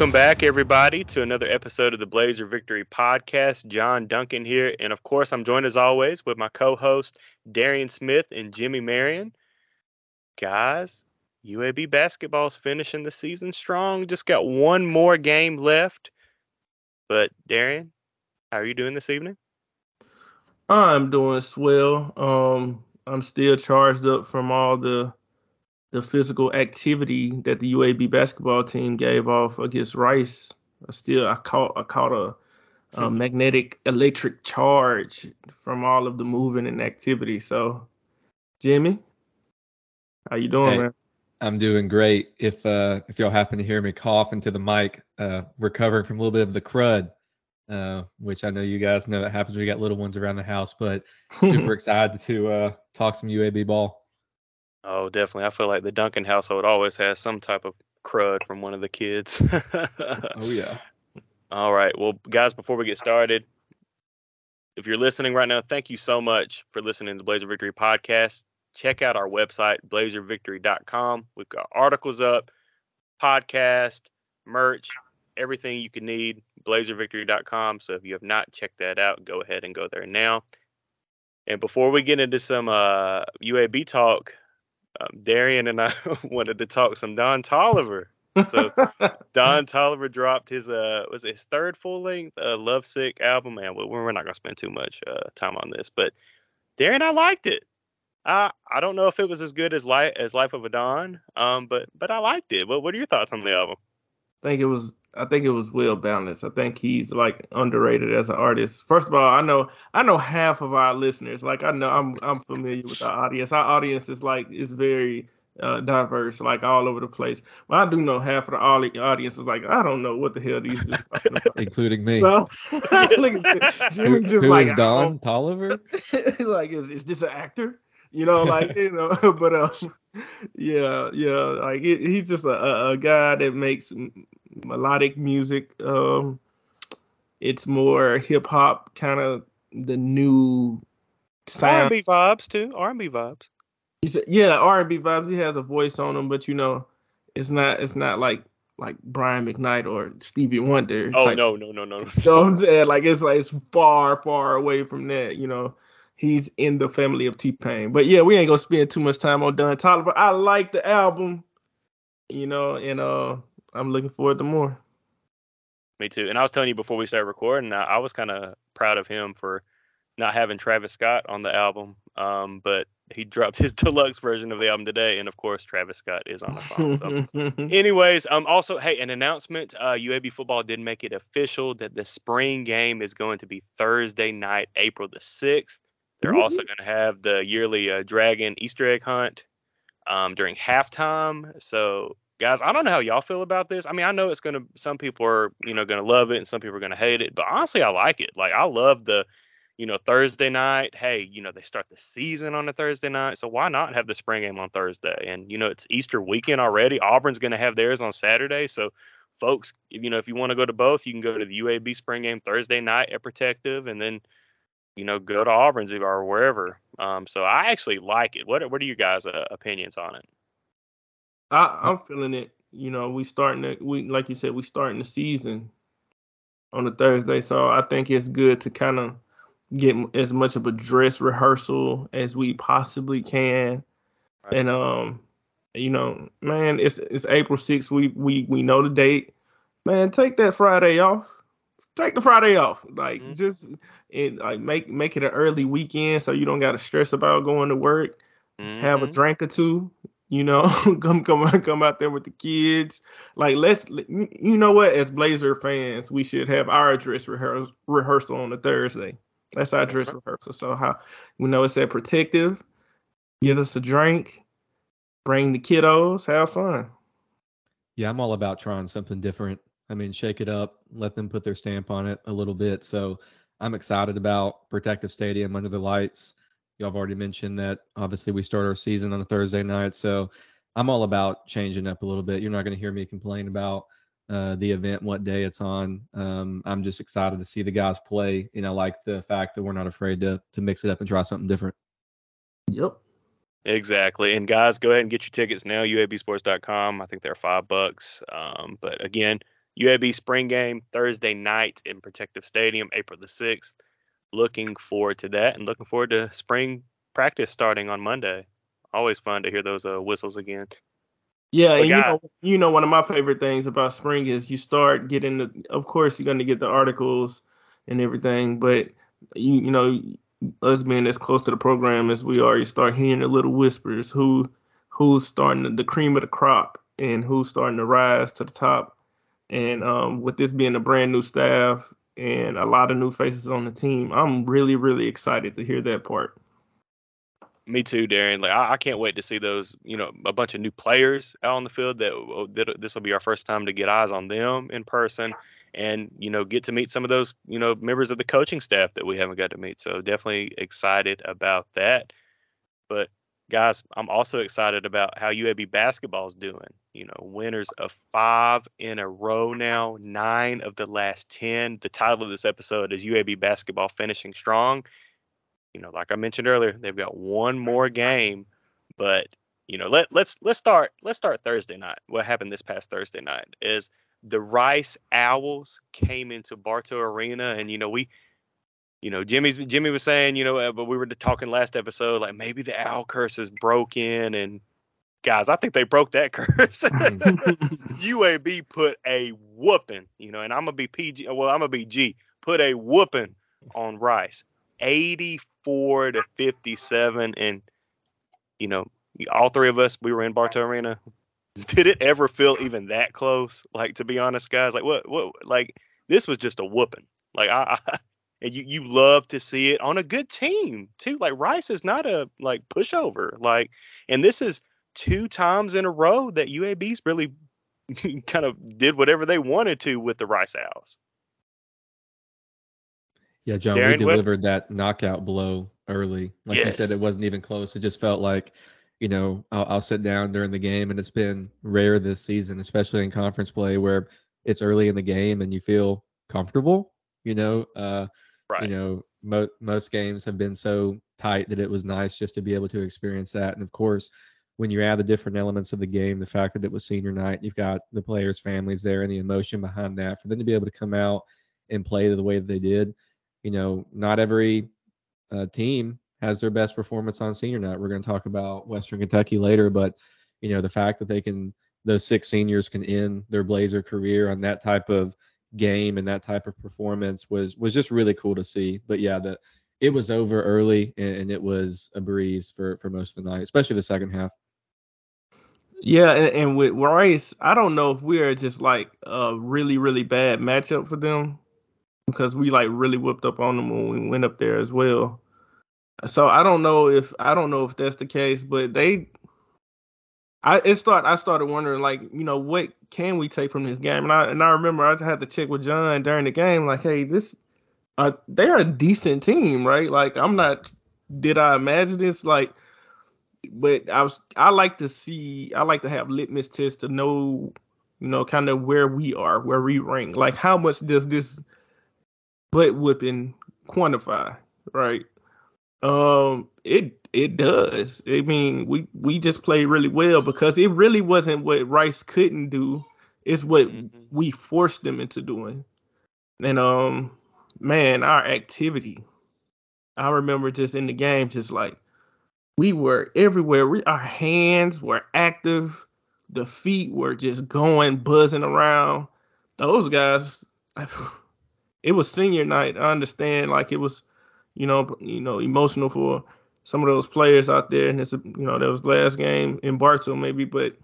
Welcome back, everybody, to another episode of the Blazer Victory Podcast. John Duncan here. And of course, I'm joined as always with my co host, Darian Smith and Jimmy Marion. Guys, UAB basketball's finishing the season strong. Just got one more game left. But, Darian, how are you doing this evening? I'm doing swell. Um, I'm still charged up from all the the physical activity that the UAB basketball team gave off against Rice. Still, I caught I caught a, a hmm. magnetic electric charge from all of the moving and activity. So, Jimmy, how you doing, hey, man? I'm doing great. If uh, if y'all happen to hear me cough into the mic, uh, recovering from a little bit of the crud, uh, which I know you guys know that happens when you got little ones around the house. But super excited to uh, talk some UAB ball. Oh, definitely. I feel like the Duncan household always has some type of crud from one of the kids. oh yeah. All right. Well, guys, before we get started, if you're listening right now, thank you so much for listening to Blazer Victory podcast. Check out our website, blazervictory.com. We've got articles up, podcast, merch, everything you can need, blazervictory.com. So if you have not checked that out, go ahead and go there now. And before we get into some uh, UAB talk, um, Darian and I wanted to talk some Don Toliver. So Don Toliver dropped his uh was his third full length uh, Lovesick album. Man, we're not gonna spend too much uh, time on this, but Darian, I liked it. I I don't know if it was as good as life as Life of a Don, um, but but I liked it. What what are your thoughts on the album? I think it was I think it was well balanced. I think he's like underrated as an artist. First of all, I know I know half of our listeners. Like I know I'm I'm familiar with our audience. Our audience is like is very uh, diverse, like all over the place. But I do know half of the audience is like I don't know what the hell these just talking about, including me. So, Jimmy just who like is Don Toliver? like is is this an actor? You know, like you know, but um, yeah, yeah, like it, he's just a, a guy that makes melodic music. Um, it's more hip hop, kind of the new sound. R&B vibes too. R&B vibes. You said, yeah, R&B vibes. He has a voice on him, but you know, it's not it's not like like Brian McKnight or Stevie Wonder. Oh no, no, no, no. You know what I'm saying? Like it's like it's far, far away from that. You know, he's in the family of T Pain. But yeah, we ain't gonna spend too much time on Don Toliver. I like the album. You know, and uh I'm looking forward to more. Me too. And I was telling you before we started recording, I, I was kind of proud of him for not having Travis Scott on the album. Um, but he dropped his deluxe version of the album today, and of course Travis Scott is on the song. So, anyways, um, also hey, an announcement: uh, UAB football did make it official that the spring game is going to be Thursday night, April the sixth. They're mm-hmm. also going to have the yearly uh, Dragon Easter egg hunt um, during halftime. So guys, I don't know how y'all feel about this. I mean, I know it's gonna some people are, you know, gonna love it and some people are gonna hate it, but honestly I like it. Like I love the, you know, Thursday night. Hey, you know, they start the season on a Thursday night. So why not have the spring game on Thursday? And you know, it's Easter weekend already. Auburn's gonna have theirs on Saturday. So folks, you know, if you want to go to both, you can go to the UAB spring game Thursday night at Protective and then you know, go to Auburn's or wherever. Um, so I actually like it. What what are you guys' uh, opinions on it? I, I'm feeling it. You know, we starting to we like you said, we starting the season on a Thursday, so I think it's good to kind of get as much of a dress rehearsal as we possibly can. Right. And um, you know, man, it's it's April 6th. We we we know the date. Man, take that Friday off. Take the Friday off. Like mm-hmm. just it like make make it an early weekend so you don't got to stress about going to work. Mm-hmm. Have a mm-hmm. drink or two, you know, come come come out there with the kids. Like let's you know what? As Blazer fans, we should have our dress rehearsal rehearsal on a Thursday. That's our dress rehearsal. So how we know it's that protective. Get us a drink, bring the kiddos, have fun. Yeah, I'm all about trying something different. I mean, shake it up, let them put their stamp on it a little bit. So I'm excited about Protective Stadium under the lights. Y'all have already mentioned that obviously we start our season on a Thursday night, so I'm all about changing up a little bit. You're not going to hear me complain about uh, the event, what day it's on. Um, I'm just excited to see the guys play. You know, like the fact that we're not afraid to to mix it up and try something different. Yep. Exactly. And guys, go ahead and get your tickets now. UABsports.com. I think they're five bucks. Um, but again, UAB spring game Thursday night in Protective Stadium, April the 6th. Looking forward to that and looking forward to spring practice starting on Monday. Always fun to hear those uh, whistles again. Yeah, and you know, you know, one of my favorite things about spring is you start getting the. Of course, you're going to get the articles and everything, but you you know, us being as close to the program as we are, you start hearing the little whispers who who's starting the, the cream of the crop and who's starting to rise to the top. And um, with this being a brand new staff and a lot of new faces on the team, I'm really really excited to hear that part. Me too, Darren. Like I, I, can't wait to see those, you know, a bunch of new players out on the field. That, oh, that this will be our first time to get eyes on them in person, and you know, get to meet some of those, you know, members of the coaching staff that we haven't got to meet. So definitely excited about that. But guys, I'm also excited about how UAB basketball is doing. You know, winners of five in a row now, nine of the last ten. The title of this episode is UAB basketball finishing strong you know, like I mentioned earlier, they've got one more game, but you know, let let's let's start let's start Thursday night. What happened this past Thursday night is the Rice Owls came into Bartow Arena, and you know we, you know Jimmy's Jimmy was saying, you know, uh, but we were talking last episode like maybe the owl curse is broken, and guys, I think they broke that curse. UAB put a whooping, you know, and I'm gonna be PG. Well, I'm gonna be G. Put a whooping on Rice. 84 to 57. And, you know, all three of us, we were in Bartow Arena. Did it ever feel even that close? Like, to be honest, guys, like, what, what, like, this was just a whooping. Like, I, I and you, you love to see it on a good team, too. Like, Rice is not a, like, pushover. Like, and this is two times in a row that UAB's really kind of did whatever they wanted to with the Rice Owls. Yeah, John, Darren, we delivered that knockout blow early. Like yes. you said, it wasn't even close. It just felt like, you know, I'll, I'll, sit down during the game, and it's been rare this season, especially in conference play, where it's early in the game and you feel comfortable. You know, uh, right. you know, mo- most games have been so tight that it was nice just to be able to experience that. And of course, when you add the different elements of the game, the fact that it was senior night, you've got the players' families there, and the emotion behind that, for them to be able to come out and play the way that they did you know, not every uh, team has their best performance on senior night. We're going to talk about Western Kentucky later, but you know, the fact that they can, those six seniors can end their Blazer career on that type of game and that type of performance was was just really cool to see. But yeah, the it was over early and, and it was a breeze for for most of the night, especially the second half. Yeah, and, and with Rice, I don't know if we're just like a really really bad matchup for them because we like really whipped up on them when we went up there as well. So I don't know if I don't know if that's the case, but they I it start I started wondering like, you know, what can we take from this game? And I and I remember I had to check with John during the game, like, hey, this uh they're a decent team, right? Like I'm not did I imagine this like but I was I like to see I like to have litmus tests to know, you know, kind of where we are, where we rank. Like how much does this butt whipping quantify, right? Um, it it does. I mean, we we just played really well because it really wasn't what Rice couldn't do. It's what mm-hmm. we forced them into doing. And um, man, our activity. I remember just in the game, just like we were everywhere. We, our hands were active. The feet were just going, buzzing around. Those guys, it was senior night. I understand, like it was, you know, you know, emotional for some of those players out there, and it's you know that was last game in Bartow maybe, but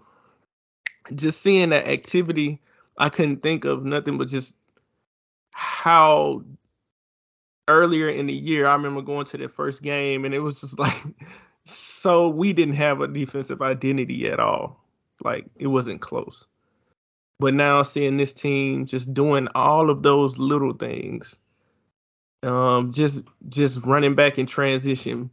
just seeing that activity, I couldn't think of nothing but just how earlier in the year I remember going to the first game, and it was just like so we didn't have a defensive identity at all. Like it wasn't close. But now seeing this team just doing all of those little things, um, just just running back in transition,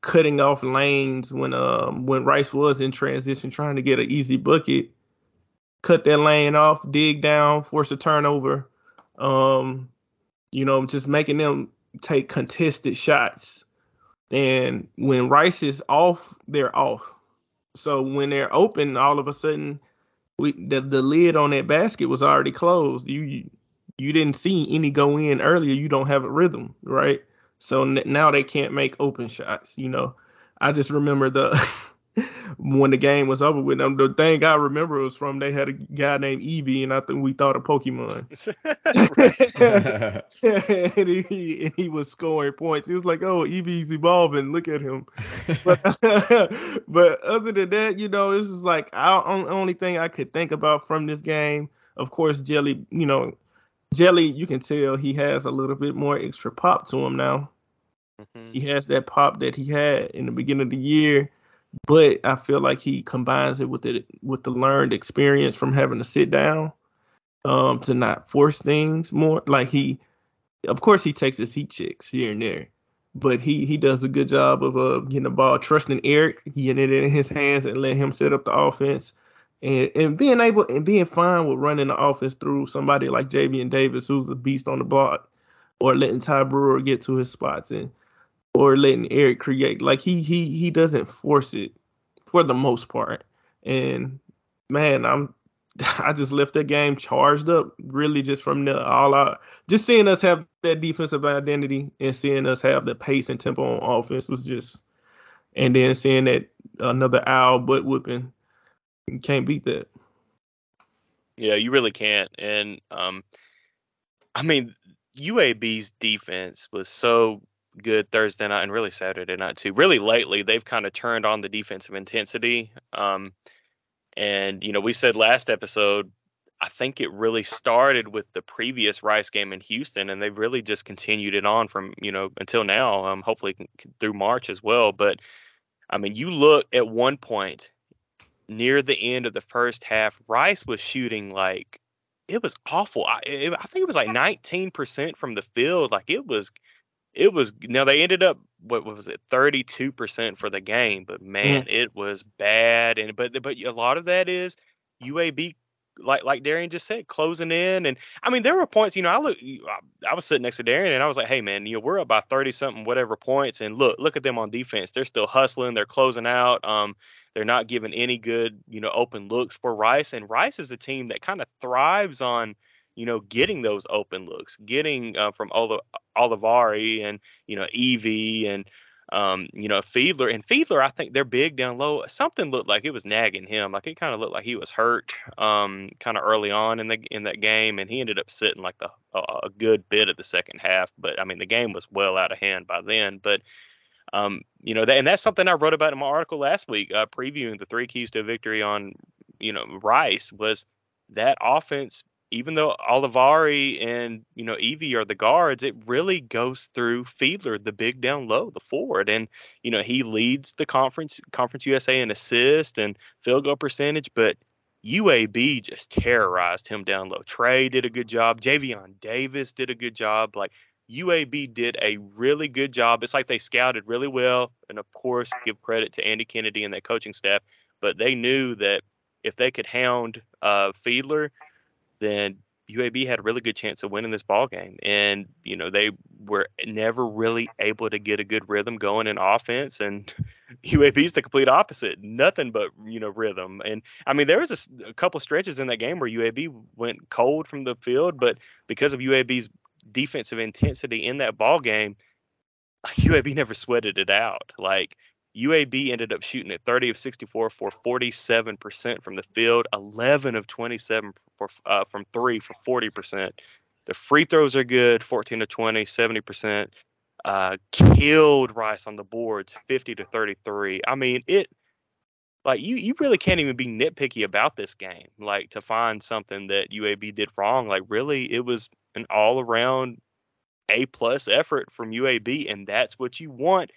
cutting off lanes when um when Rice was in transition trying to get an easy bucket, cut that lane off, dig down, force a turnover, um, you know, just making them take contested shots. And when Rice is off, they're off. So when they're open, all of a sudden we the, the lid on that basket was already closed. You, you you didn't see any go in earlier. You don't have a rhythm, right? So n- now they can't make open shots. You know, I just remember the when the game was over with them. The thing I remember was from they had a guy named Evee, and I think we thought of Pokemon. and, he, and he was scoring points. He was like, "Oh, Eevee's evolving. Look at him." But, but other than that, you know, it's just like I only thing I could think about from this game. Of course, Jelly. You know, Jelly. You can tell he has a little bit more extra pop to him now. Mm-hmm. He has that pop that he had in the beginning of the year but I feel like he combines it with the with the learned experience from having to sit down um, to not force things more. Like he, of course, he takes his heat checks here and there, but he he does a good job of uh, getting the ball, trusting Eric, getting it in his hands, and let him set up the offense. And, and being able and being fine with running the offense through somebody like Javian Davis, who's a beast on the block, or letting Ty Brewer get to his spots. And or letting Eric create. Like he he he doesn't force it for the most part. And man, I'm I just left that game charged up really just from the all out. Just seeing us have that defensive identity and seeing us have the pace and tempo on offense was just and then seeing that another owl butt whooping. You can't beat that. Yeah, you really can't. And um I mean UAB's defense was so good Thursday night and really Saturday night too. Really lately, they've kind of turned on the defensive intensity. Um, and you know, we said last episode, I think it really started with the previous Rice game in Houston, and they've really just continued it on from you know until now. Um, hopefully through March as well. But I mean, you look at one point near the end of the first half, Rice was shooting like it was awful. I, it, I think it was like 19% from the field. Like it was it was now they ended up what was it 32% for the game but man mm. it was bad and but but a lot of that is UAB like like Darian just said closing in and I mean there were points you know I look I was sitting next to Darian and I was like hey man you know we're up by 30 something whatever points and look look at them on defense they're still hustling they're closing out um they're not giving any good you know open looks for Rice and Rice is a team that kind of thrives on you know, getting those open looks, getting uh, from Oliv- Olivari and you know Evee and um, you know Fiedler and Fiedler. I think they're big down low. Something looked like it was nagging him. Like it kind of looked like he was hurt, um, kind of early on in the in that game, and he ended up sitting like the, a, a good bit of the second half. But I mean, the game was well out of hand by then. But um, you know, and that's something I wrote about in my article last week, uh, previewing the three keys to victory on, you know, Rice was that offense even though Olivari and you know Evee are the guards, it really goes through Fiedler, the big down low, the forward, and you know he leads the conference Conference USA in assist and field goal percentage, but UAB just terrorized him down low. Trey did a good job. Javian Davis did a good job. Like UAB did a really good job. It's like they scouted really well, and of course, give credit to Andy Kennedy and that coaching staff. But they knew that if they could hound uh, Fiedler, then UAB had a really good chance of winning this ball game. And, you know, they were never really able to get a good rhythm going in offense. And UAB's the complete opposite. Nothing but, you know, rhythm. And I mean, there was a, a couple stretches in that game where UAB went cold from the field, but because of UAB's defensive intensity in that ball game, UAB never sweated it out. Like UAB ended up shooting at 30 of 64 for 47% from the field, 11 of 27 for, uh, from three for 40%. The free throws are good, 14 to 20, 70%. Uh, killed Rice on the boards, 50 to 33. I mean, it like you you really can't even be nitpicky about this game. Like to find something that UAB did wrong. Like really, it was an all around A plus effort from UAB, and that's what you want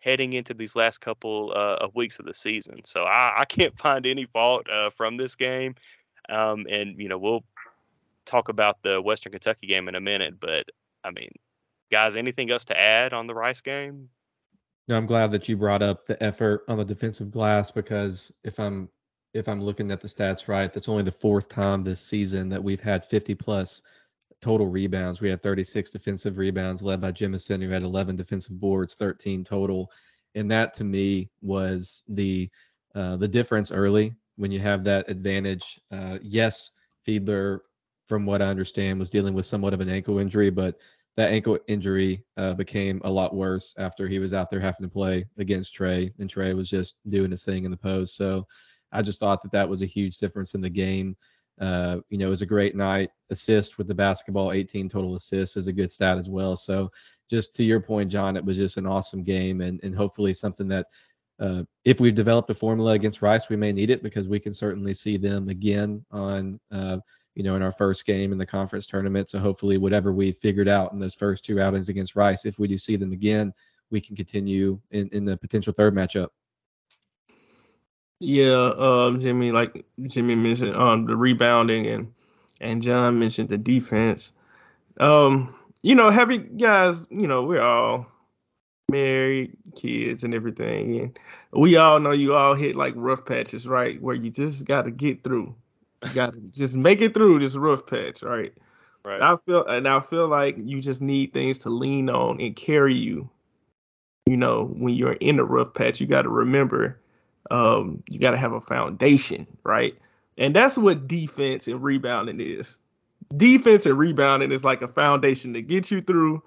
heading into these last couple uh, of weeks of the season. So I, I can't find any fault uh, from this game. Um, and you know we'll talk about the Western Kentucky game in a minute, but I mean, guys, anything else to add on the Rice game? No, I'm glad that you brought up the effort on the defensive glass because if I'm if I'm looking at the stats right, that's only the fourth time this season that we've had 50 plus total rebounds. We had 36 defensive rebounds led by Jemison, who had 11 defensive boards, 13 total. And that to me was the uh, the difference early when you have that advantage. Uh, yes, Fiedler, from what I understand, was dealing with somewhat of an ankle injury, but that ankle injury uh, became a lot worse after he was out there having to play against Trey, and Trey was just doing his thing in the post. So I just thought that that was a huge difference in the game. Uh, you know, it was a great night. Assist with the basketball, 18 total assists is a good stat as well. So just to your point, John, it was just an awesome game and, and hopefully something that uh, if we've developed a formula against Rice, we may need it because we can certainly see them again on, uh, you know, in our first game in the conference tournament. So hopefully, whatever we figured out in those first two outings against Rice, if we do see them again, we can continue in, in the potential third matchup. Yeah, um, Jimmy, like Jimmy mentioned, um, the rebounding and and John mentioned the defense. Um, you know, heavy guys, you know, we're all married, kids, and everything, and we all know you all hit like rough patches, right? Where you just got to get through, you got to just make it through this rough patch, right? Right. I feel and I feel like you just need things to lean on and carry you. You know, when you're in a rough patch, you got to remember um, you got to have a foundation, right? And that's what defense and rebounding is. Defense and rebounding is like a foundation to get you through,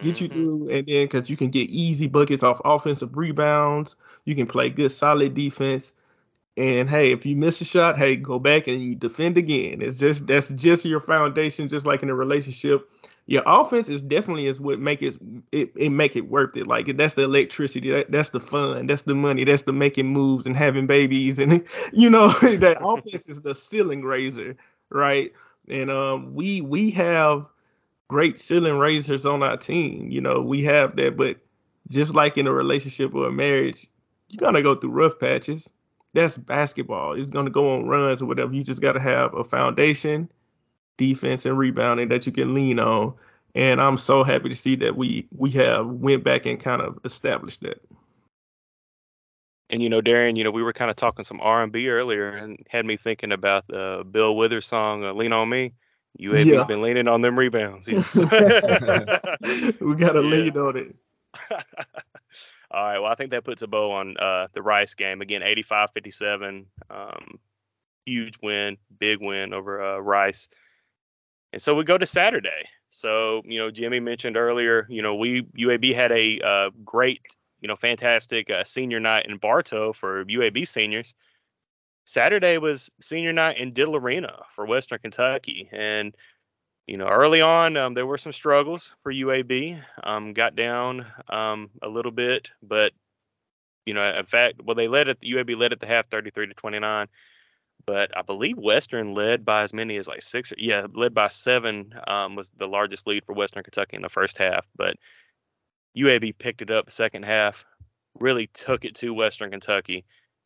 get you Mhm. through, and then because you can get easy buckets off offensive rebounds, you can play good solid defense. And hey, if you miss a shot, hey, go back and you defend again. It's just that's just your foundation, just like in a relationship. Your offense is definitely is what make it it, it make it worth it. Like that's the electricity, that, that's the fun, that's the money, that's the making moves and having babies, and you know that offense is the ceiling raiser, right? And um, we we have great ceiling raisers on our team. You know, we have that, but just like in a relationship or a marriage, you're gonna go through rough patches. That's basketball. It's gonna go on runs or whatever. You just gotta have a foundation, defense, and rebounding that you can lean on. And I'm so happy to see that we we have went back and kind of established that. And you know, Darren, you know, we were kind of talking some R and B earlier, and had me thinking about the Bill Withers song uh, "Lean on Me." UAB's Yeah. been leaning on them rebounds. Yes. we gotta Yeah. lean on it. All right. Well, I think that puts a bow on uh, the Rice game again. 85-57. Um, huge win, big win over uh, Rice. And so we go to Saturday. So you know, Jimmy mentioned earlier. You know, we UAB had a uh, great, you know, fantastic uh, senior night in Bartow for UAB seniors. Saturday was senior night in Diddle Arena for Western Kentucky, and you know, early on um, there were some struggles for UAB. Um, got down um, a little bit, but you know, in fact, well, they led it. UAB led at the half, 33 to 29. But I believe Western led by as many as like six. Or, yeah, led by seven um, was the largest lead for Western Kentucky in the first half. But UAB picked it up second half, really took it to Western Kentucky.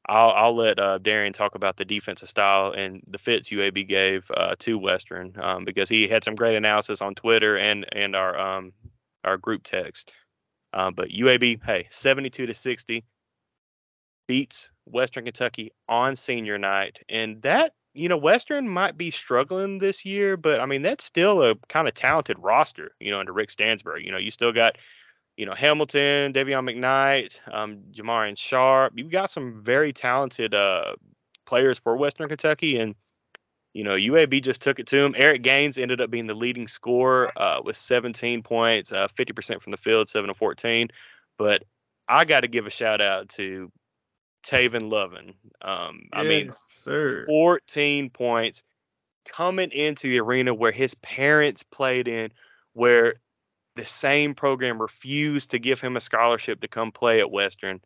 I'll, I'll let uh, Darian talk about the defensive style and the fits UAB gave uh, to Western um, because he had some great analysis on Twitter and and our um, our group text. Uh, but UAB, hey, 72 to 60 beats Western Kentucky on senior night, and that you know Western might be struggling this year, but I mean that's still a kind of talented roster. You know, under Rick Stansbury, you know you still got you know Hamilton, Dayvion McKnight, um, Jamarion Sharp. You've got some very talented uh, players for Western Kentucky, and you know UAB just took it to him. Eric Gaines ended up being the leading scorer uh, with 17 points, uh, 50% from the field, seven of 14. But I got to give a shout out to Tavin Lovan. Um, I mean, sir. 14 points coming into the arena where his parents played in, where the same program refused to give him a scholarship to come play at Western.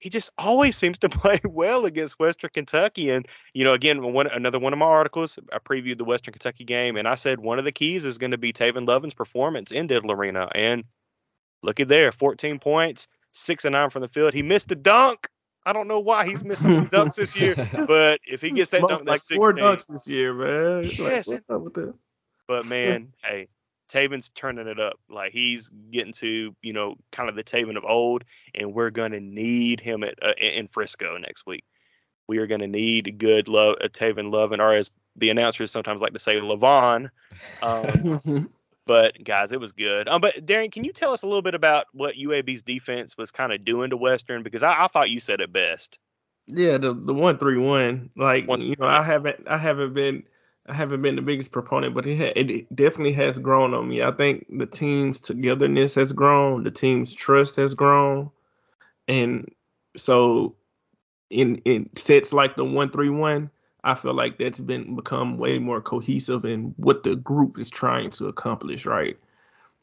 He just always seems to play well against Western Kentucky. And, you know, again, one another one of my articles, I previewed the Western Kentucky game, and I said one of the keys is going to be Tavin Lovan's performance in Diddle Arena. And look at there, 14 points, six and nine from the field. He missed the dunk. I don't know why he's missing the dunks this year, but if he gets that dunk, like four 16. dunks this year, man. Like, Yes, what's up with that? But man, hey, Tavin's turning it up. Like he's getting to you know kind of the Tavin of old, and we're gonna need him at uh, in in Frisco next week. We are gonna need good love, uh, Tavin Lovan, or as the announcers sometimes like to say, Levon. Um, but guys, it was good. Um, but Darren, can you tell us a little bit about what UAB's defense was kind of doing to Western? Because I, I thought you said it best. Yeah, the the one three one. Like one, you know, I haven't I haven't been I haven't been the biggest proponent, but it ha- it definitely has grown on me. I think the team's togetherness has grown, the team's trust has grown, and so in in sets like the one three one, I feel like that's been become way more cohesive in what the group is trying to accomplish, right?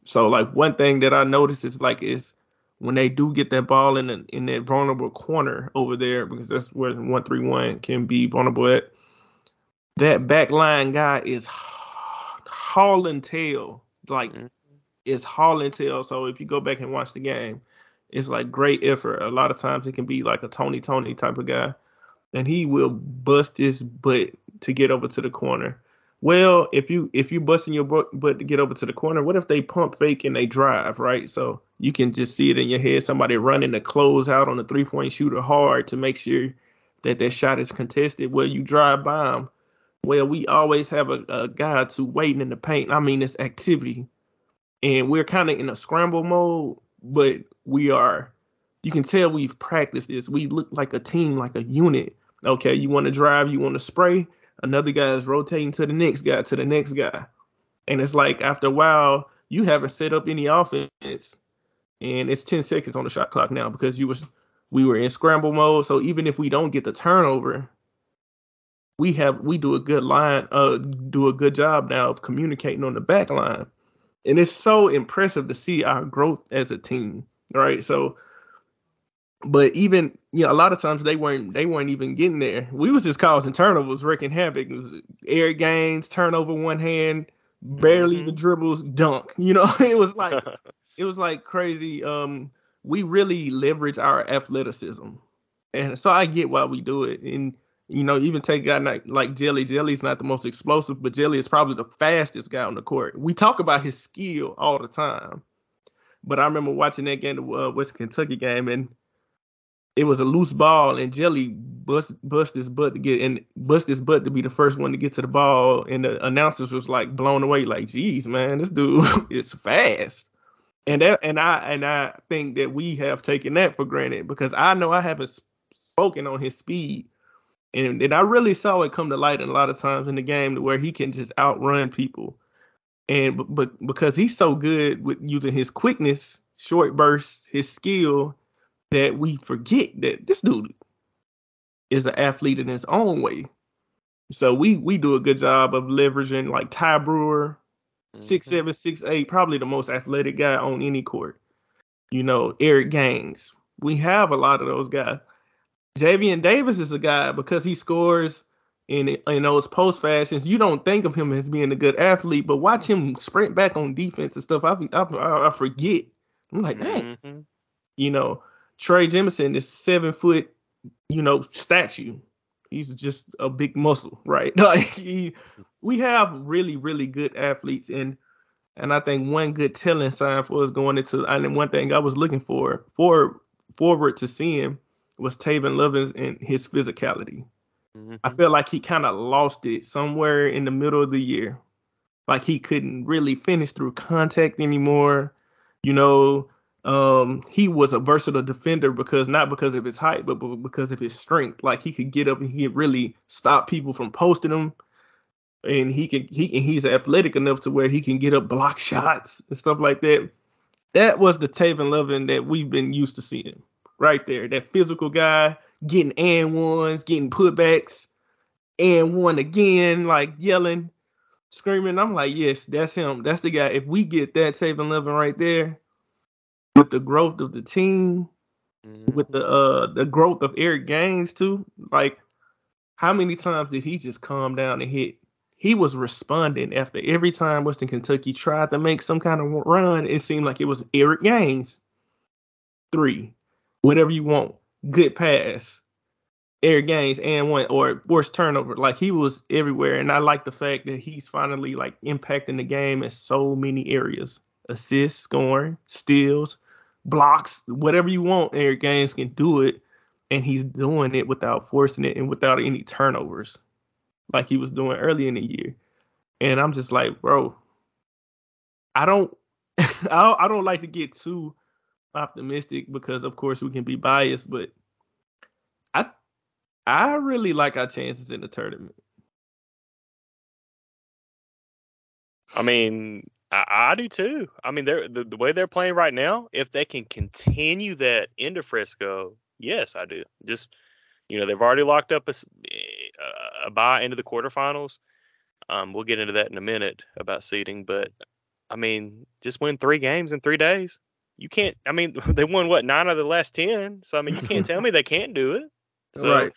So like one thing that I noticed is like is when they do get that ball in the, in that vulnerable corner over there, because that's where one three one can be vulnerable at. That back line guy is hauling tail, like mm-hmm. is hauling tail. So if you go back and watch the game, it's like great effort. A lot of times it can be like a Tony Tony type of guy, and he will bust his butt to get over to the corner. Well, if you if you busting your butt to get over to the corner, what if they pump fake and they drive, right? So you can just see it in your head. Somebody running to close out on a three point shooter hard to make sure that that shot is contested. Well, you drive by them. Well, we always have a, a guy to waiting in the paint. I mean, it's activity, and we're kind of in a scramble mode, but we are. You can tell we've practiced this. We look like a team, like a unit. Okay, you want to drive, you want to spray another guy is rotating to the next guy to the next guy. And it's like after a while, you haven't set up any offense. And it's 10 seconds on the shot clock now because you was we were in scramble mode. So even if we don't get the turnover, we have we do a good line, uh do a good job now of communicating on the back line. And it's so impressive to see our growth as a team. Right. So but even you know, a lot of times they weren't they weren't even getting there. We was just causing turnovers, wrecking havoc. It was air gains, turnover one hand, barely mm-hmm. even dribbles, dunk. You know, it was like it was like crazy. Um, we really leverage our athleticism, and so I get why we do it. And you know, even take a guy like, like Jelly. Jelly's not the most explosive, but Jelly is probably the fastest guy on the court. We talk about his skill all the time, but I remember watching that game, the uh, West Kentucky game, and it was a loose ball and Jelly bust bust his butt to get and bust his butt to be the first one to get to the ball and the announcers was like blown away like geez man this dude is fast and that and I and I think that we have taken that for granted because I know I haven't spoken on his speed and and I really saw it come to light in a lot of times in the game where he can just outrun people and but because he's so good with using his quickness short bursts his skill that we forget that this dude is an athlete in his own way. So we we do a good job of leveraging like Ty Brewer, mm-hmm. six seven, six eight, probably the most athletic guy on any court. You know, Eric Gaines. We have a lot of those guys. Javian Davis is a guy because he scores in in those post fashions. You don't think of him as being a good athlete, but watch him sprint back on defense and stuff. I I, I forget. I'm like, dang. Mm-hmm. You know, Trey Jemison is seven foot, you know, statue. He's just a big muscle, right? Like he, we have really, really good athletes, and and I think one good telling sign for us going into, and one thing I was looking for for forward to see him was Tavin Lovans and his physicality. Mm-hmm. I feel like he kind of lost it somewhere in the middle of the year. Like he couldn't really finish through contact anymore. You know, um, he was a versatile defender because not because of his height, but because of his strength. Like he could get up and he could really stop people from posting him, and he can he and he's athletic enough to where he can get up block shots and stuff like that. That was the Tavin Lovan that we've been used to seeing right there. That physical guy getting and ones, getting putbacks, and one again, like yelling, screaming. I'm like, yes, that's him. That's the guy. If we get that Tavin Lovan right there with the growth of the team, mm-hmm. with the uh the growth of Eric Gaines too. Like, how many times did he just calm down and hit? He was responding after every time Western Kentucky tried to make some kind of run. It seemed like it was Eric Gaines. Three, whatever you want, good pass, air Gaines and one or forced turnover. Like he was everywhere, and I like the fact that he's finally like impacting the game in so many areas: assists, scoring, steals, blocks, whatever you want. air Gaines can do it, and he's doing it without forcing it and without any turnovers, like he was doing early in the year. And I'm just like, bro, I don't, I don't like to get too optimistic because, of course, we can be biased, but I, I really like our chances in the tournament. I mean, I, I do too. I mean, they're the, the way they're playing right now. If they can continue that into Frisco, yes, I do. Just you know, they've already locked up a, a bye into the quarterfinals. Um, we'll get into that in a minute about seeding, but I mean, just win three games in three days. You can't. I mean, they won what nine of the last ten. So I mean, you can't tell me they can't do it. So right.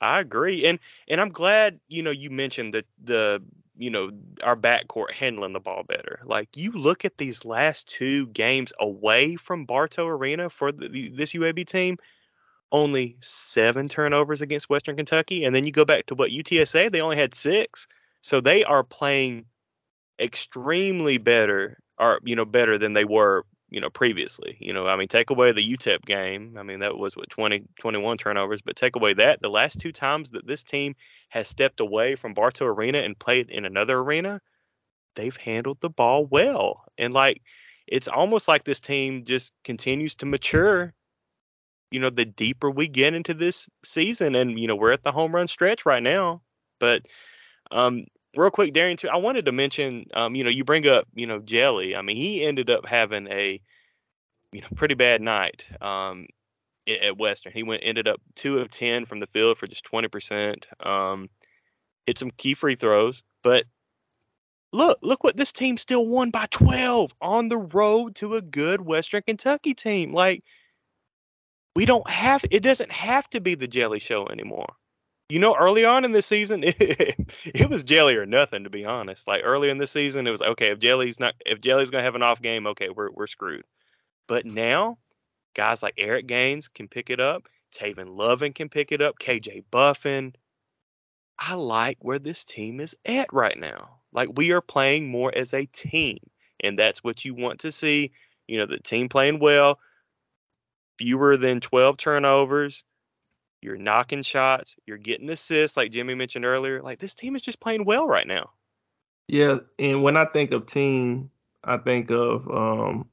I agree, and and I'm glad you know you mentioned the the you know our backcourt handling the ball better. Like you look at these last two games away from Bartow Arena for the, this UAB team, only seven turnovers against Western Kentucky, and then you go back to what UTSA they only had six. So they are playing extremely better, or you know better than they were you know previously. You know, I mean, take away the UTEP game. I mean, that was what 20, 21 turnovers, but take away that the last two times that this team has stepped away from Bartow Arena and played in another arena, they've handled the ball well. And like it's almost like this team just continues to mature. You know, the deeper we get into this season, and you know, we're at the home run stretch right now. But um, real quick, Darian, too, I wanted to mention, um, you know, you bring up, you know, Jelly. I mean, he ended up having a, you know, pretty bad night um, at Western. He went ended up two of ten from the field for just twenty percent. Um, hit some key free throws, but look, look what this team still won by twelve on the road to a good Western Kentucky team. Like, we don't have. It doesn't have to be the Jelly Show anymore you know, early on in the season, it, it, was Jelly or nothing, to be honest. Like early in the season, it was okay if Jelly's not if Jelly's gonna have an off game, okay, we're we're screwed. But now, guys like Eric Gaines can pick it up, Tavin Lovan can pick it up, KJ Buffen. I like where this team is at right now. Like we are playing more as a team, and that's what you want to see. You know, the team playing well, fewer than 12 turnovers you're knocking shots, you're getting assists, like Jimmy mentioned earlier. Like this team is just playing well right now. Yeah, and when I think of team, I think of um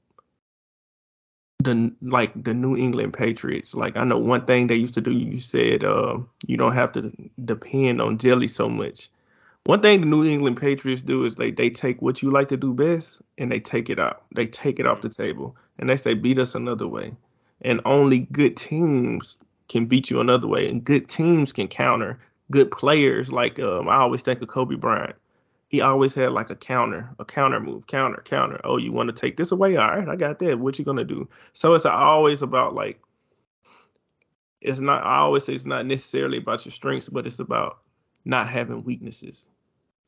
the like the New England Patriots. Like I know one thing they used to do. You said uh, you don't have to depend on jelly so much. One thing the New England Patriots do is they they take what you like to do best and they take it out. They take it off the table and they say beat us another way. And only good teams can beat you another way, and good teams can counter good players. Like um, I always think of Kobe Bryant. He always had like a counter, a counter move, counter, counter. Oh, you want to take this away? All right, I got that. What you gonna do? So it's always about like it's not. I always say it's not necessarily about your strengths, but it's about not having weaknesses,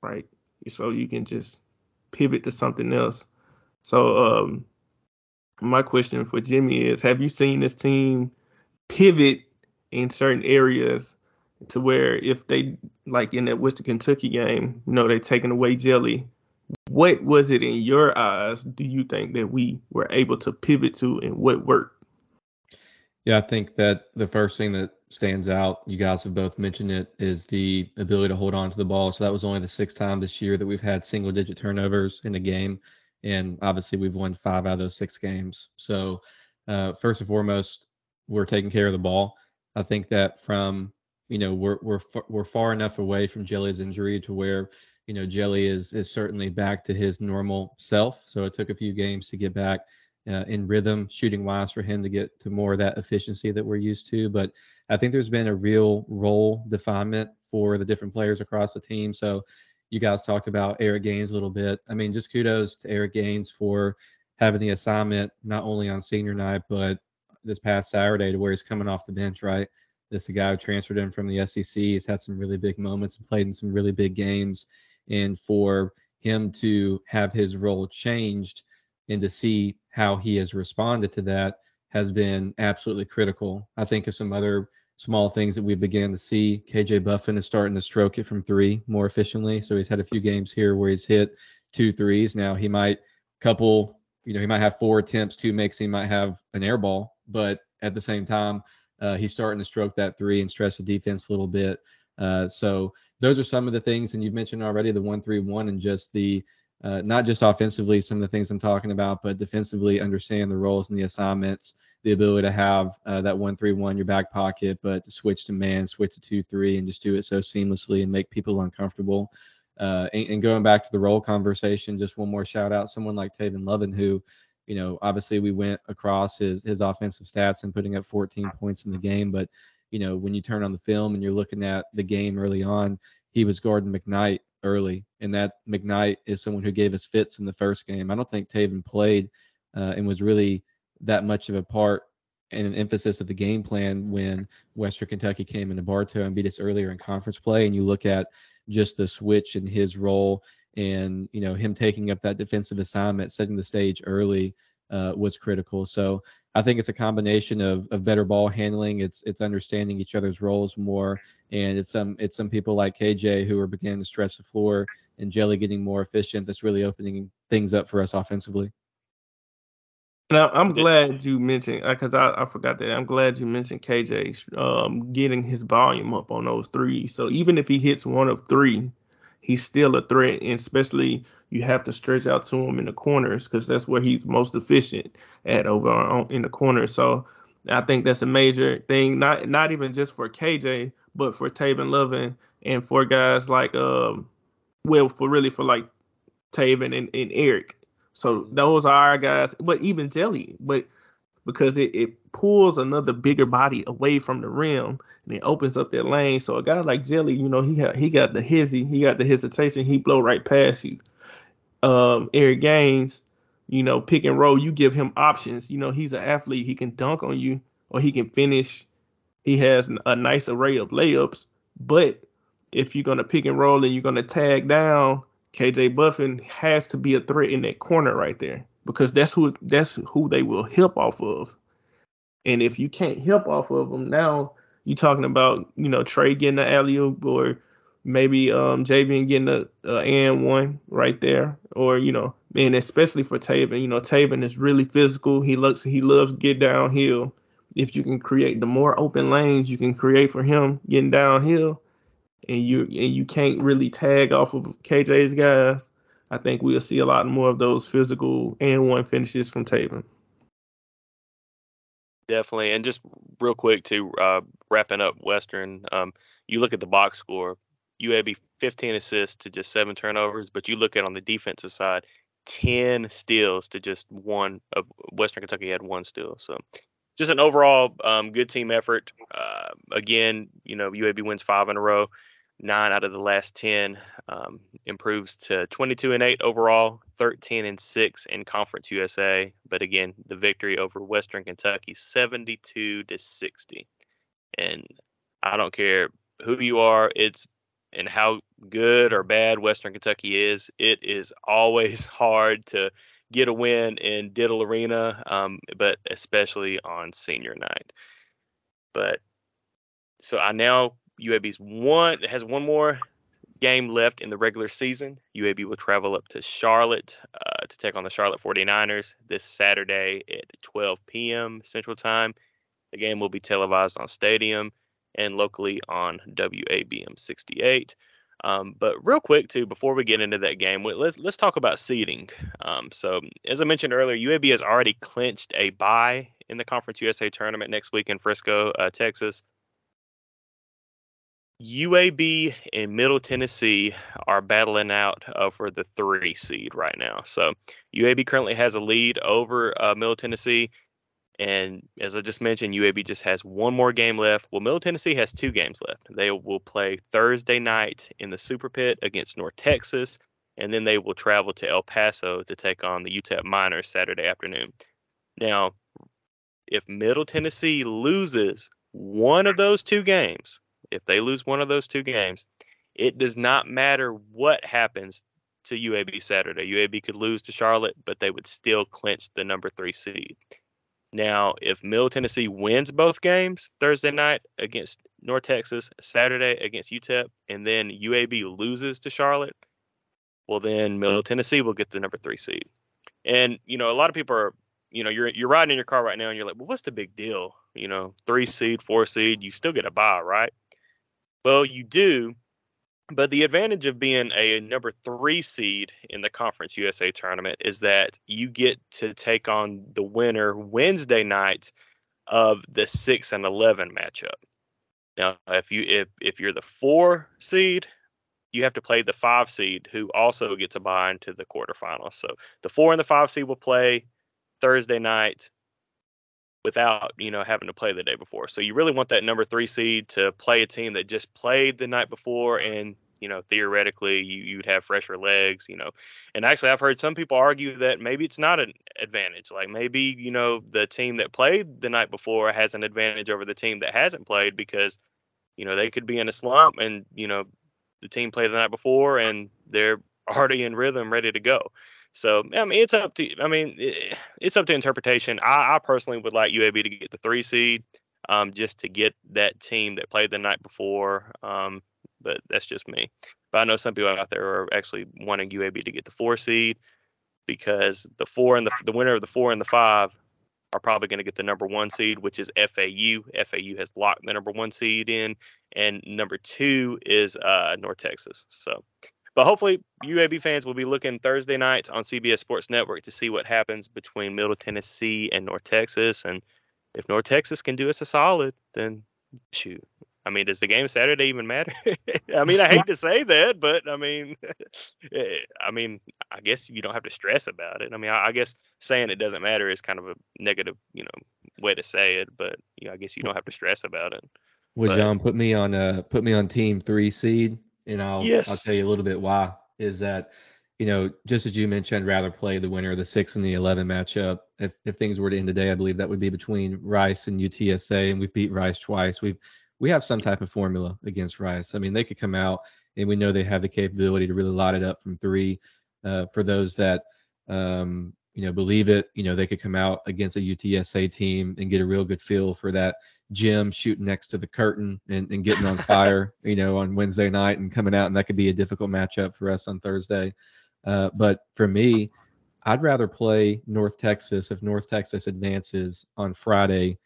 right? So you can just pivot to something else. So um, my question for Jimmy is: Have you seen this team pivot in certain areas to where if they like in that Western Kentucky game, you know, they taking away jelly. What was it in your eyes? Do you think that we were able to pivot to, and what worked? Yeah, I think that the first thing that stands out, you guys have both mentioned it, is the ability to hold on to the ball. So that was only the sixth time this year that we've had single digit turnovers in a game. And obviously, we've won five out of those six games. So, uh, first and foremost, we're taking care of the ball. I think that from you know we're we're we're far enough away from Jelly's injury to where you know Jelly is is certainly back to his normal self. So it took a few games to get back uh, in rhythm, shooting wise, for him to get to more of that efficiency that we're used to. But I think there's been a real role definement for the different players across the team. So you guys talked about Eric Gaines a little bit. I mean, just kudos to Eric Gaines for having the assignment not only on senior night but this past Saturday to where he's coming off the bench, right? This is a guy who transferred in from the SEC. He's had some really big moments and played in some really big games. And for him to have his role changed and to see how he has responded to that has been absolutely critical. I think of some other small things that we began to see. KJ Buffen is starting to stroke it from three more efficiently. So he's had a few games here where he's hit two threes. Now he might couple, you know, he might have four attempts, two makes he might have an air ball but at the same time, uh, he's starting to stroke that three and stress the defense a little bit. Uh, so those are some of the things, and you've mentioned already the one three one and just the uh, not just offensively some of the things I'm talking about, but defensively understand the roles and the assignments the ability to have uh, that one three one your back pocket, but to switch to man, switch to two three, and just do it so seamlessly and make people uncomfortable. Uh, and, and, going back to the role conversation, just one more shout out, someone like Tavin Lovan, who, you know, obviously we went across his his offensive stats and putting up 14 points in the game, but you know, when you turn on the film and you're looking at the game early on, he was guarding McKnight early, and that McKnight is someone who gave us fits in the first game. I don't think Tavin played uh, and was really that much of a part and an emphasis of the game plan when Western Kentucky came into Bartow and beat us earlier in conference play. And you look at just the switch in his role and you know him taking up that defensive assignment, setting the stage early uh, was critical. So I think it's a combination of, of better ball handling. It's it's understanding each other's roles more, and it's some it's some people like KJ who are beginning to stretch the floor and Jelly getting more efficient. That's really opening things up for us offensively. Now I'm glad you mentioned because uh, I, I forgot that. I'm glad you mentioned KJ um, getting his volume up on those threes. So even if he hits one of three, he's still a threat, and especially you have to stretch out to him in the corners because that's where he's most efficient at over on, in the corners. So I think that's a major thing, not not even just for KJ, but for Tavin Lovan and for guys like um, well, for really for like Tavin and, and Eric so those are our guys, but even Jelly, but because it, it pulls another bigger body away from the rim and it opens up that lane. So a guy like Jelly, you know, he he got the hizzy, he got the hesitation, he blow right past you. Um, Eric Gaines, you know, pick and roll, you give him options. You know, he's an athlete, he can dunk on you or he can finish. He has a nice array of layups, but if you're gonna pick and roll and you're gonna tag down, KJ Buffen has to be a threat in that corner right there because that's who that's who they will help off of. And if you can't help off of them now, you're talking about you know Trey getting an alley or maybe um Javian getting a, a and one right there, or you know, and especially for Tavin, you know, Tavin is really physical. He looks he loves get downhill. If you can create the more open lanes you can create for him getting downhill, and you and you can't really tag off of KJ's guys, I think we'll see a lot more of those physical and one finishes from Tavin. Definitely, and just real quick to uh, wrapping up Western, um, you look at the box score, UAB 15 assists to just seven turnovers, but you look at on the defensive side, 10 steals to just one. Of Western Kentucky had one steal, so just an overall um, good team effort. Uh, again, you know, UAB wins five in a row nine out of the last 10 um, improves to 22 and 8 overall 13 and 6 in conference usa but again the victory over western kentucky 72 to 60 and i don't care who you are it's and how good or bad western kentucky is it is always hard to get a win in diddle arena um, but especially on senior night. But so i now UAB's one has one more game left in the regular season. UAB will travel up to Charlotte uh, to take on the Charlotte 49ers this Saturday at 12 p.m. Central Time. The game will be televised on Stadium and locally on WABM 68. Um, but real quick too, before we get into that game, let's let's talk about seeding. Um, so as I mentioned earlier, UAB has already clinched a bye in the Conference USA tournament next week in Frisco, uh, Texas. UAB and Middle Tennessee are battling out uh, for the three seed right now. So UAB currently has a lead over uh, Middle Tennessee. And as I just mentioned, UAB just has one more game left. Well, Middle Tennessee has two games left. They will play Thursday night in the Super Pit against North Texas, and then they will travel to El Paso to take on the UTEP Miners Saturday afternoon. Now, if Middle Tennessee loses one of those two games, if they lose one of those two games, it does not matter what happens to UAB Saturday. UAB could lose to Charlotte, but they would still clinch the number three seed. Now, if Middle Tennessee wins both games Thursday night against North Texas, Saturday against UTEP, and then UAB loses to Charlotte, well, then Middle Tennessee will get the number three seed. And you know, a lot of people are, you know, you're you're riding in your car right now, and you're like, well, what's the big deal? You know, three seed, four seed, you still get a bye, right? Well, you do, but the advantage of being a number three seed in the Conference USA tournament is that you get to take on the winner Wednesday night of the six and eleven matchup. Now, if you if if you're the four seed, you have to play the five seed, who also gets a bye into the quarterfinals. So the four and the five seed will play Thursday night without you know having to play the day before. So you really want that number three seed to play a team that just played the night before and you know, theoretically you, you'd have fresher legs, you know. And actually, I've heard some people argue that maybe it's not an advantage. Like maybe, you know, the team that played the night before has an advantage over the team that hasn't played because, you know, they could be in a slump and, you know, the team played the night before and they're already in rhythm, ready to go. So I mean, it's up to I mean, it's up to interpretation. I, I personally would like UAB to get the three seed, um, just to get that team that played the night before, um, but that's just me. But I know some people out there are actually wanting UAB to get the four seed because the four and the the winner of the four and the five are probably going to get the number one seed, which is FAU. FAU has locked the number one seed in, and number two is uh, North Texas. So, but hopefully UAB fans will be looking Thursday nights on CBS Sports Network to see what happens between Middle Tennessee and North Texas, and if North Texas can do us a solid, then shoot, I mean, does the game Saturday even matter? I mean, I hate to say that, but I mean, eh, I mean, I guess you don't have to stress about it. I mean, I, I, guess saying it doesn't matter is kind of a negative, you know, way to say it, but you know, I guess you don't have to stress about it. Would John put me on uh put me on team three seed, and I'll yes. I'll tell you a little bit why. Is that you know, just as you mentioned, rather play the winner of the six and the eleven matchup. If if things were to end today, I believe that would be between Rice and UTSA, and we've beat Rice twice. We've we have some type of formula against Rice. I mean, they could come out and we know they have the capability to really light it up from three. Uh, for those that um, you know believe it, you know they could come out against a UTSA team and get a real good feel for that gym shooting next to the curtain and, and getting on fire, you know, on Wednesday night and coming out, and that could be a difficult matchup for us on Thursday. Uh, but for me, I'd rather play North Texas if North Texas advances on Friday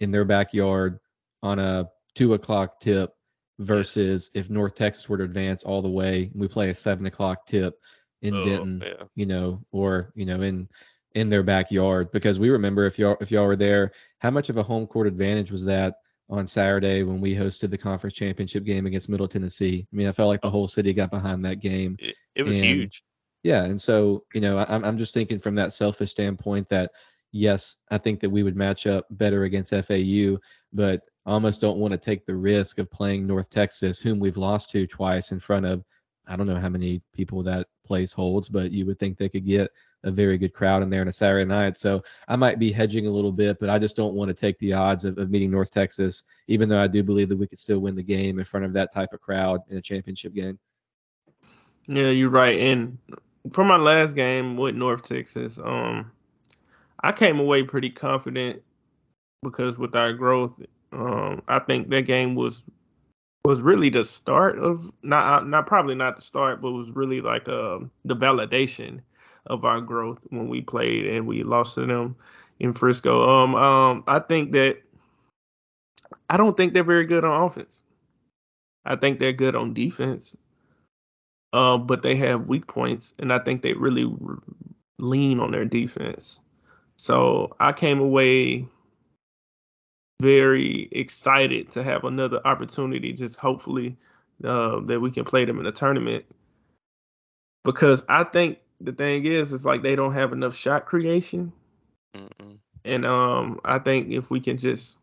in their backyard on a two o'clock tip versus yes. if North Texas were to advance all the way, and we play a seven o'clock tip in oh, Denton, yeah. you know, or you know in in their backyard. Because we remember if y'all if y'all were there, how much of a home court advantage was that on Saturday when we hosted the conference championship game against Middle Tennessee? I mean, I felt like the whole city got behind that game. It, it was and, huge. Yeah, and so you know, I'm I'm just thinking from that selfish standpoint that yes, I think that we would match up better against FAU, but I almost don't want to take the risk of playing North Texas, whom we've lost to twice in front of I don't know how many people that place holds, but you would think they could get a very good crowd in there on a Saturday night. So I might be hedging a little bit, but I just don't want to take the odds of, of meeting North Texas, even though I do believe that we could still win the game in front of that type of crowd in a championship game. Yeah, you're right. And for my last game with North Texas, um, I came away pretty confident because with our growth um, I think that game was was really the start of not not probably not the start, but was really like uh, the validation of our growth when we played and we lost to them in Frisco. Um, um, I think that I don't think they're very good on offense. I think they're good on defense, uh, but they have weak points, and I think they really lean on their defense. So I came away very excited to have another opportunity, just hopefully uh, that we can play them in a tournament. Because I think the thing is, it's like they don't have enough shot creation, Mm-mm. and um, I think if we can just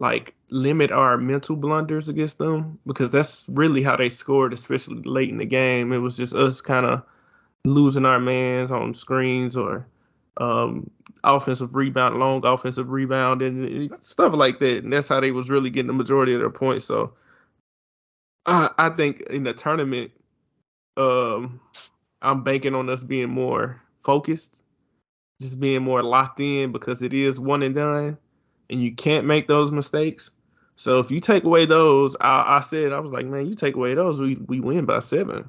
like limit our mental blunders against them, because that's really how they scored, especially late in the game. It was just us kind of losing our mans on screens or um, offensive rebound, long offensive rebound, and stuff like that. And that's how they was really getting the majority of their points. So I, I think in the tournament, um, I'm banking on us being more focused, just being more locked in because it is one and done, and you can't make those mistakes. So if you take away those, I, I said I was like, man, you take away those, we we win by seven.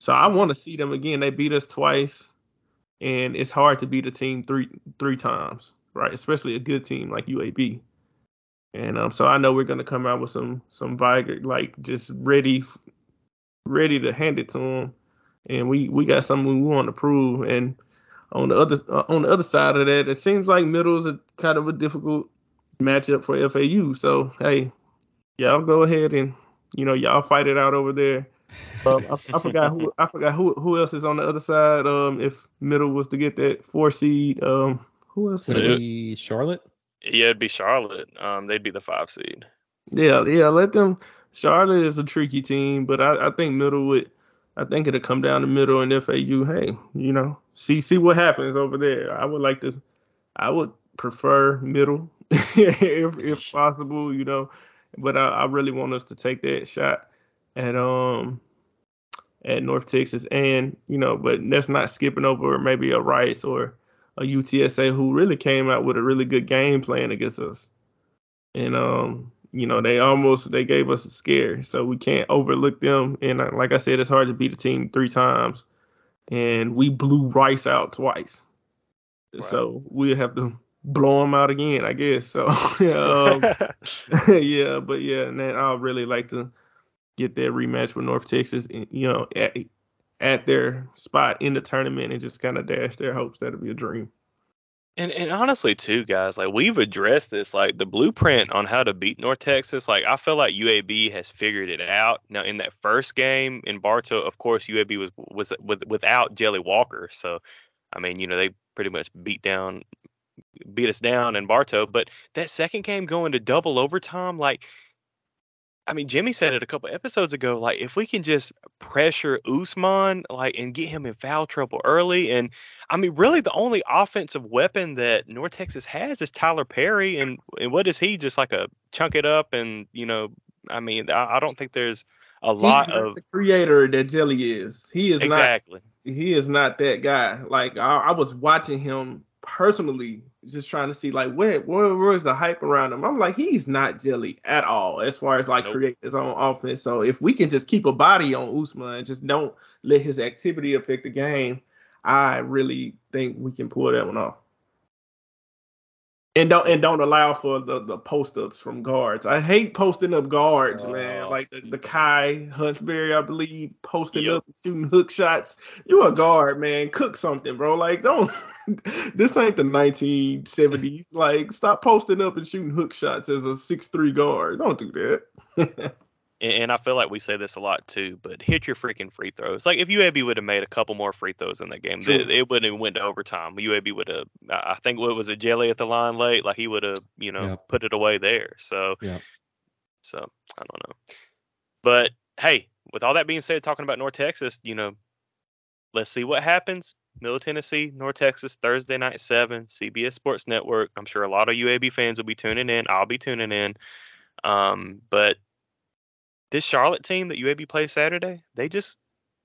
So I want to see them again. They beat us twice and it's hard to beat a team three three times, right? Especially a good team like UAB. And um, so I know we're gonna come out with some some vigor, like just ready ready to hand it to them. And we we got something we want to prove. And on the other uh, on the other side of that, it seems like middle is a kind of a difficult matchup for FAU. So hey, y'all go ahead and you know y'all fight it out over there. Um, I, I, forgot who I forgot who who else is on the other side. Um, if middle was to get that four seed, um, who else? Would it be Charlotte? Yeah, it'd be Charlotte. Um, they'd be the five seed. Yeah, yeah. Let them. Charlotte is a tricky team, but I, I think middle would. I think it'll come down the middle and FAU. Hey, you know, see see what happens over there. I would like to. I would prefer middle if if possible, you know. But I, I really want us to take that shot at um at North Texas, and you know, but that's not skipping over maybe a Rice or a UTSA who really came out with a really good game plan against us. And um, you know, they almost they gave us a scare, so we can't overlook them. And uh, like I said, it's hard to beat a team three times, and we blew Rice out twice. So we have to blow them out again, I guess. So um, yeah, but yeah, and then I really like to get that rematch with North Texas, you know, at, at their spot in the tournament and just kind of dash their hopes. That'll be a dream. And and honestly too, guys, like we've addressed this, like the blueprint on how to beat North Texas. Like I feel like UAB has figured it out. Now in that first game in Bartow, of course UAB was was with, without Jelly Walker, so I mean you know they pretty much beat down beat us down in Bartow. But that second game going to double overtime, like I mean, Jimmy said it a couple episodes ago. Like, if we can just pressure Ousmane, like, and get him in foul trouble early, and I mean, really, the only offensive weapon that North Texas has is Tylor Perry, and and what is he? Just like a chunk it up, and you know, I mean, I, I don't think there's a lot of the creator that Jelly is. He is exactly. Not, he is not that guy. Like I, I was watching him personally just trying to see like where where where's the hype around him. I'm like he's not jelly at all as far as like nope. create his own offense. So if we can just keep a body on Ousmane and just don't let his activity affect the game, I really think we can pull that one off and don't and don't allow for the the post ups from guards. I hate posting up guards, oh. man. Like the, the Kai Huntsberry, I believe, posting yep. up shooting hook shots. You a guard, man. Cook something, bro. Like don't. this ain't the 1970s. Like stop posting up and shooting hook shots as a six three guard. Don't do that. and I feel like we say this a lot too, but hit your freaking free throws. Like if UAB would have made a couple more free throws in that game, it, it, wouldn't have went to overtime. UAB would have, I think, what was a jelly at the line late? Like he would have, you know, yep. put it away there. So, yeah. so I don't know. But hey, with all that being said, talking about North Texas, you know, let's see what happens. Middle Tennessee, North Texas, Thursday night seven, CBS Sports Network. I'm sure a lot of UAB fans will be tuning in. I'll be tuning in. Um, but this Charlotte team that UAB plays Saturday, they just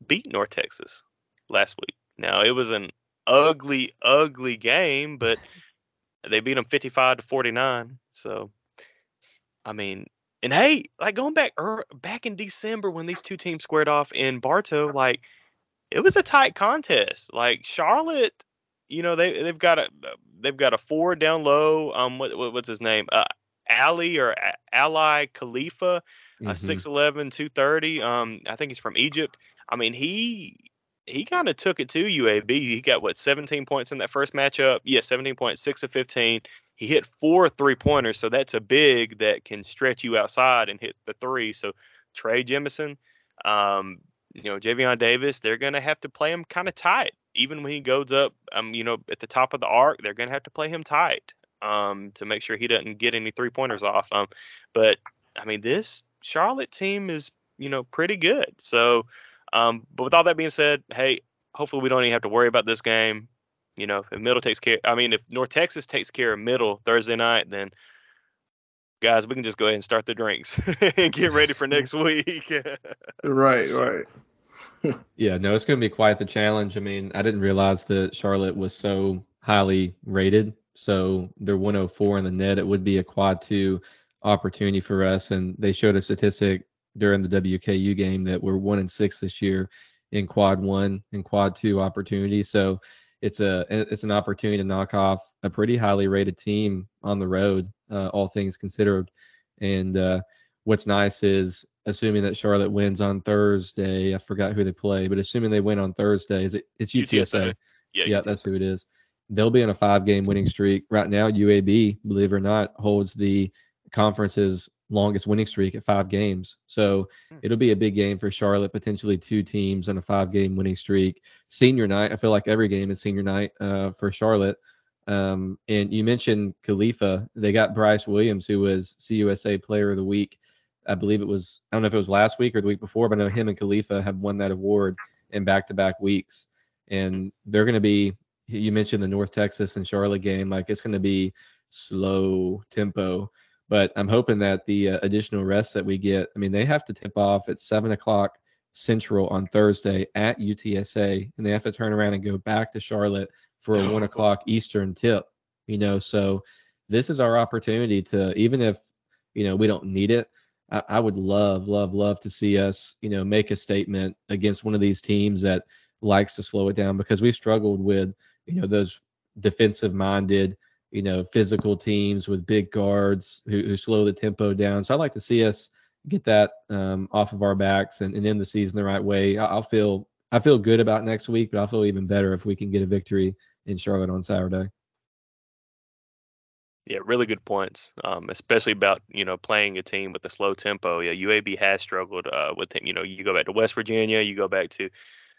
beat North Texas last week. Now it was an ugly, ugly game, but they beat them 55 to 49. So, I mean, and hey, like going back er, back in December when these two teams squared off in Bartow, like it was a tight contest. Like Charlotte, you know, they they've got a they've got a four down low. Um, what, what's his name? Uh, Ali or Ali Khalifa mm-hmm. 6'11", 230. Um, I think he's from Egypt. I mean, he he kind of took it to UAB. He got what 17 points in that first matchup. Yeah, 17 points, six of 15. He hit four three pointers, so that's a big that can stretch you outside and hit the three. So Trey Jemison, um, you know, Javian Davis, they're gonna have to play him kind of tight. Even when he goes up, um, you know, at the top of the arc, they're gonna have to play him tight, um, to make sure he doesn't get any three pointers off. Um, but I mean, this Charlotte team is, you know, pretty good. So, um, but with all that being said, hey, hopefully we don't even have to worry about this game. You know, if Middle takes care, I mean, if North Texas takes care of Middle Thursday night, then guys, we can just go ahead and start the drinks and get ready for next week. right, right. yeah, no, it's going to be quite the challenge. I mean, I didn't realize that Charlotte was so highly rated. So they're 104 in the net. It would be a quad two opportunity for us. And they showed a statistic during the WKU game that we're one and six this year in quad one and quad two opportunities. So it's a it's an opportunity to knock off a pretty highly rated team on the road, uh, all things considered. And uh, what's nice is assuming that Charlotte wins on Thursday. I forgot who they play, but assuming they win on Thursday, is it it's UTSA. UTSA. Yeah, yeah, that's who it is. They'll be on a five-game winning streak right now. UAB, believe it or not, holds the conference's longest winning streak at five games. So Hmm. it'll be a big game for Charlotte. Potentially two teams on a five-game winning streak. Senior night, I feel like every game is senior night uh, for Charlotte. Um, and you mentioned Khalifa. They got Brice Williams, who was CUSA Player of the Week. I believe it was. I don't know if it was last week or the week before, but I know him and Khalifa have won that award in back-to-back weeks. And they're going to be. You mentioned the North Texas and Charlotte game. Like it's going to be slow tempo. But I'm hoping that the uh, additional rest that we get. I mean, they have to tip off at seven o'clock Central on Thursday at UTSA, and they have to turn around and go back to Charlotte for a one o'clock Eastern tip. You know, so this is our opportunity to, even if you know we don't need it, I, I would love, love, love to see us, you know, make a statement against one of these teams that likes to slow it down because we've struggled with, you know, those defensive-minded, you know, physical teams with big guards who, who slow the tempo down. So I'd like to see us get that um, off of our backs and, and end the season the right way. I, I'll feel I feel good about next week, but I'll feel even better if we can get a victory in Charlotte on Saturday. Yeah, really good points. Um, especially about you know playing a team with a slow tempo. Yeah, UAB has struggled uh, with you know you go back to West Virginia, you go back to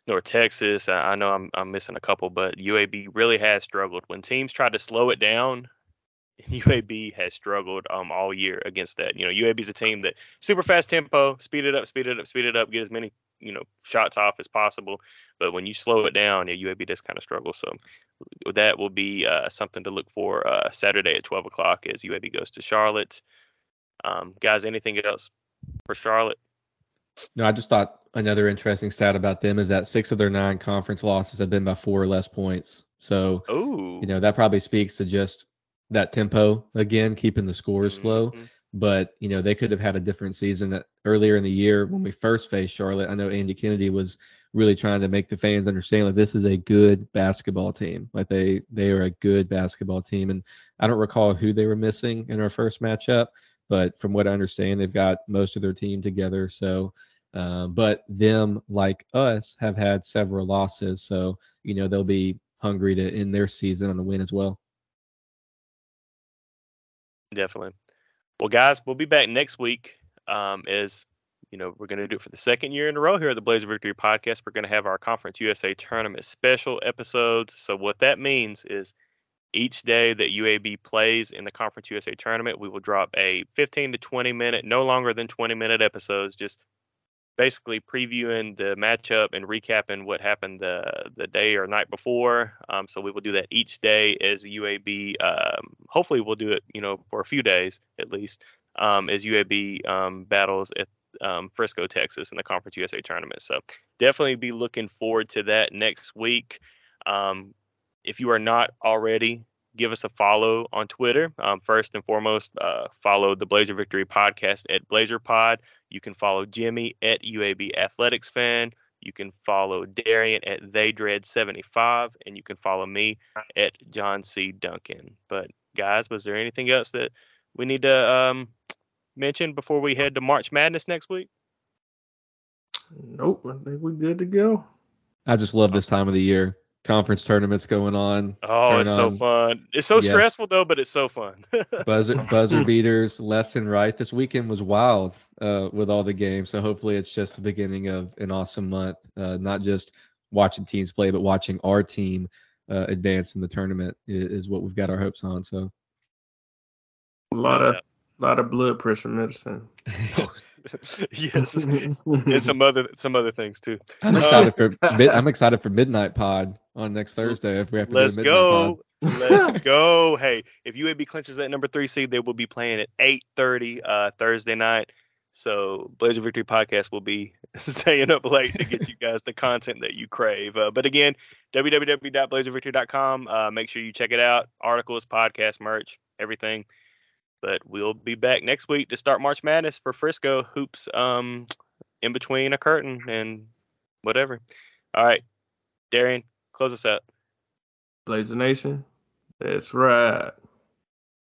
North Texas. I, I know I'm I'm missing a couple, but UAB really has struggled when teams try to slow it down. UAB has struggled um all year against that. You know, UAB is a team that super fast tempo, speed it up, speed it up, speed it up, get as many you know shots off as possible. But when you slow it down, yeah, UAB does kind of struggle. So that will be uh, something to look for uh, Saturday at 12 o'clock as UAB goes to Charlotte. Um, guys, anything else for Charlotte? No, I just thought another interesting stat about them is that six of their nine conference losses have been by four or less points. So, Oh, you know, that probably speaks to just that tempo again, keeping the scores slow. Mhm. But, you know, they could have had a different season that earlier in the year when we first faced Charlotte. I know Andy Kennedy was really trying to make the fans understand like this is a good basketball team. Like they they are a good basketball team. And I don't recall who they were missing in our first matchup, but from what I understand, they've got most of their team together. So uh, but them, like us, have had several losses, so you know they'll be hungry to end their season on a win as well. Definitely. Well, guys, we'll be back next week. Um, as you know, we're going to do it for the second year in a row here at the Blazer Victory Podcast. We're going to have our Conference USA Tournament special episodes. So what that means is each day that UAB plays in the Conference USA Tournament, we will drop a 15 to 20 minute, no longer than 20 minute episodes, just basically previewing the matchup and recapping what happened the the day or night before. Um, so we will do that each day as UAB. Um, hopefully, we'll do it, you know, for a few days at least, um, as UAB um, battles at um, Frisco, Texas, in the Conference USA tournament. So definitely be looking forward to that next week. Um, if you are not already, give us a follow on Twitter. Um, first and foremost, uh, follow the Blazer Victory podcast at Blazer Pod. You can follow Jimmy at UAB Athletics Fan. You can follow Darian at TheyDread75, and you can follow me at John C. Duncan. But guys, was there anything else that we need to um, mention before we head to March Madness next week? Nope, I think we're good to go. I just love this time of the year. Conference tournaments going on. Oh, Turn it's so fun. It's so Yes. stressful though, but it's so fun. Buzzer buzzer beaters left and right. This weekend was wild uh, with all the games. So hopefully it's just the beginning of an awesome month. Uh, not just watching teams play, but watching our team uh, advance in the tournament is, is what we've got our hopes on. So A lot of lot of blood pressure medicine. yes, and some other some other things too. I'm excited for mid- I'm excited for midnight pod on next Thursday if we have to Let's do pod. go. Let's go. Hey, if UAB clinches that number three seed, they will be playing at 8:30 uh, Thursday night. So Blazer Victory Podcast will be staying up late to get you guys the content that you crave. Uh, but again, www.blazervictory.com. Uh, make sure you check it out. Articles, podcast, merch, everything. But we'll be back next week to start March Madness for Frisco hoops. Um, in between a curtain and whatever. All right, Darian, close us out. Blazer Nation. That's right.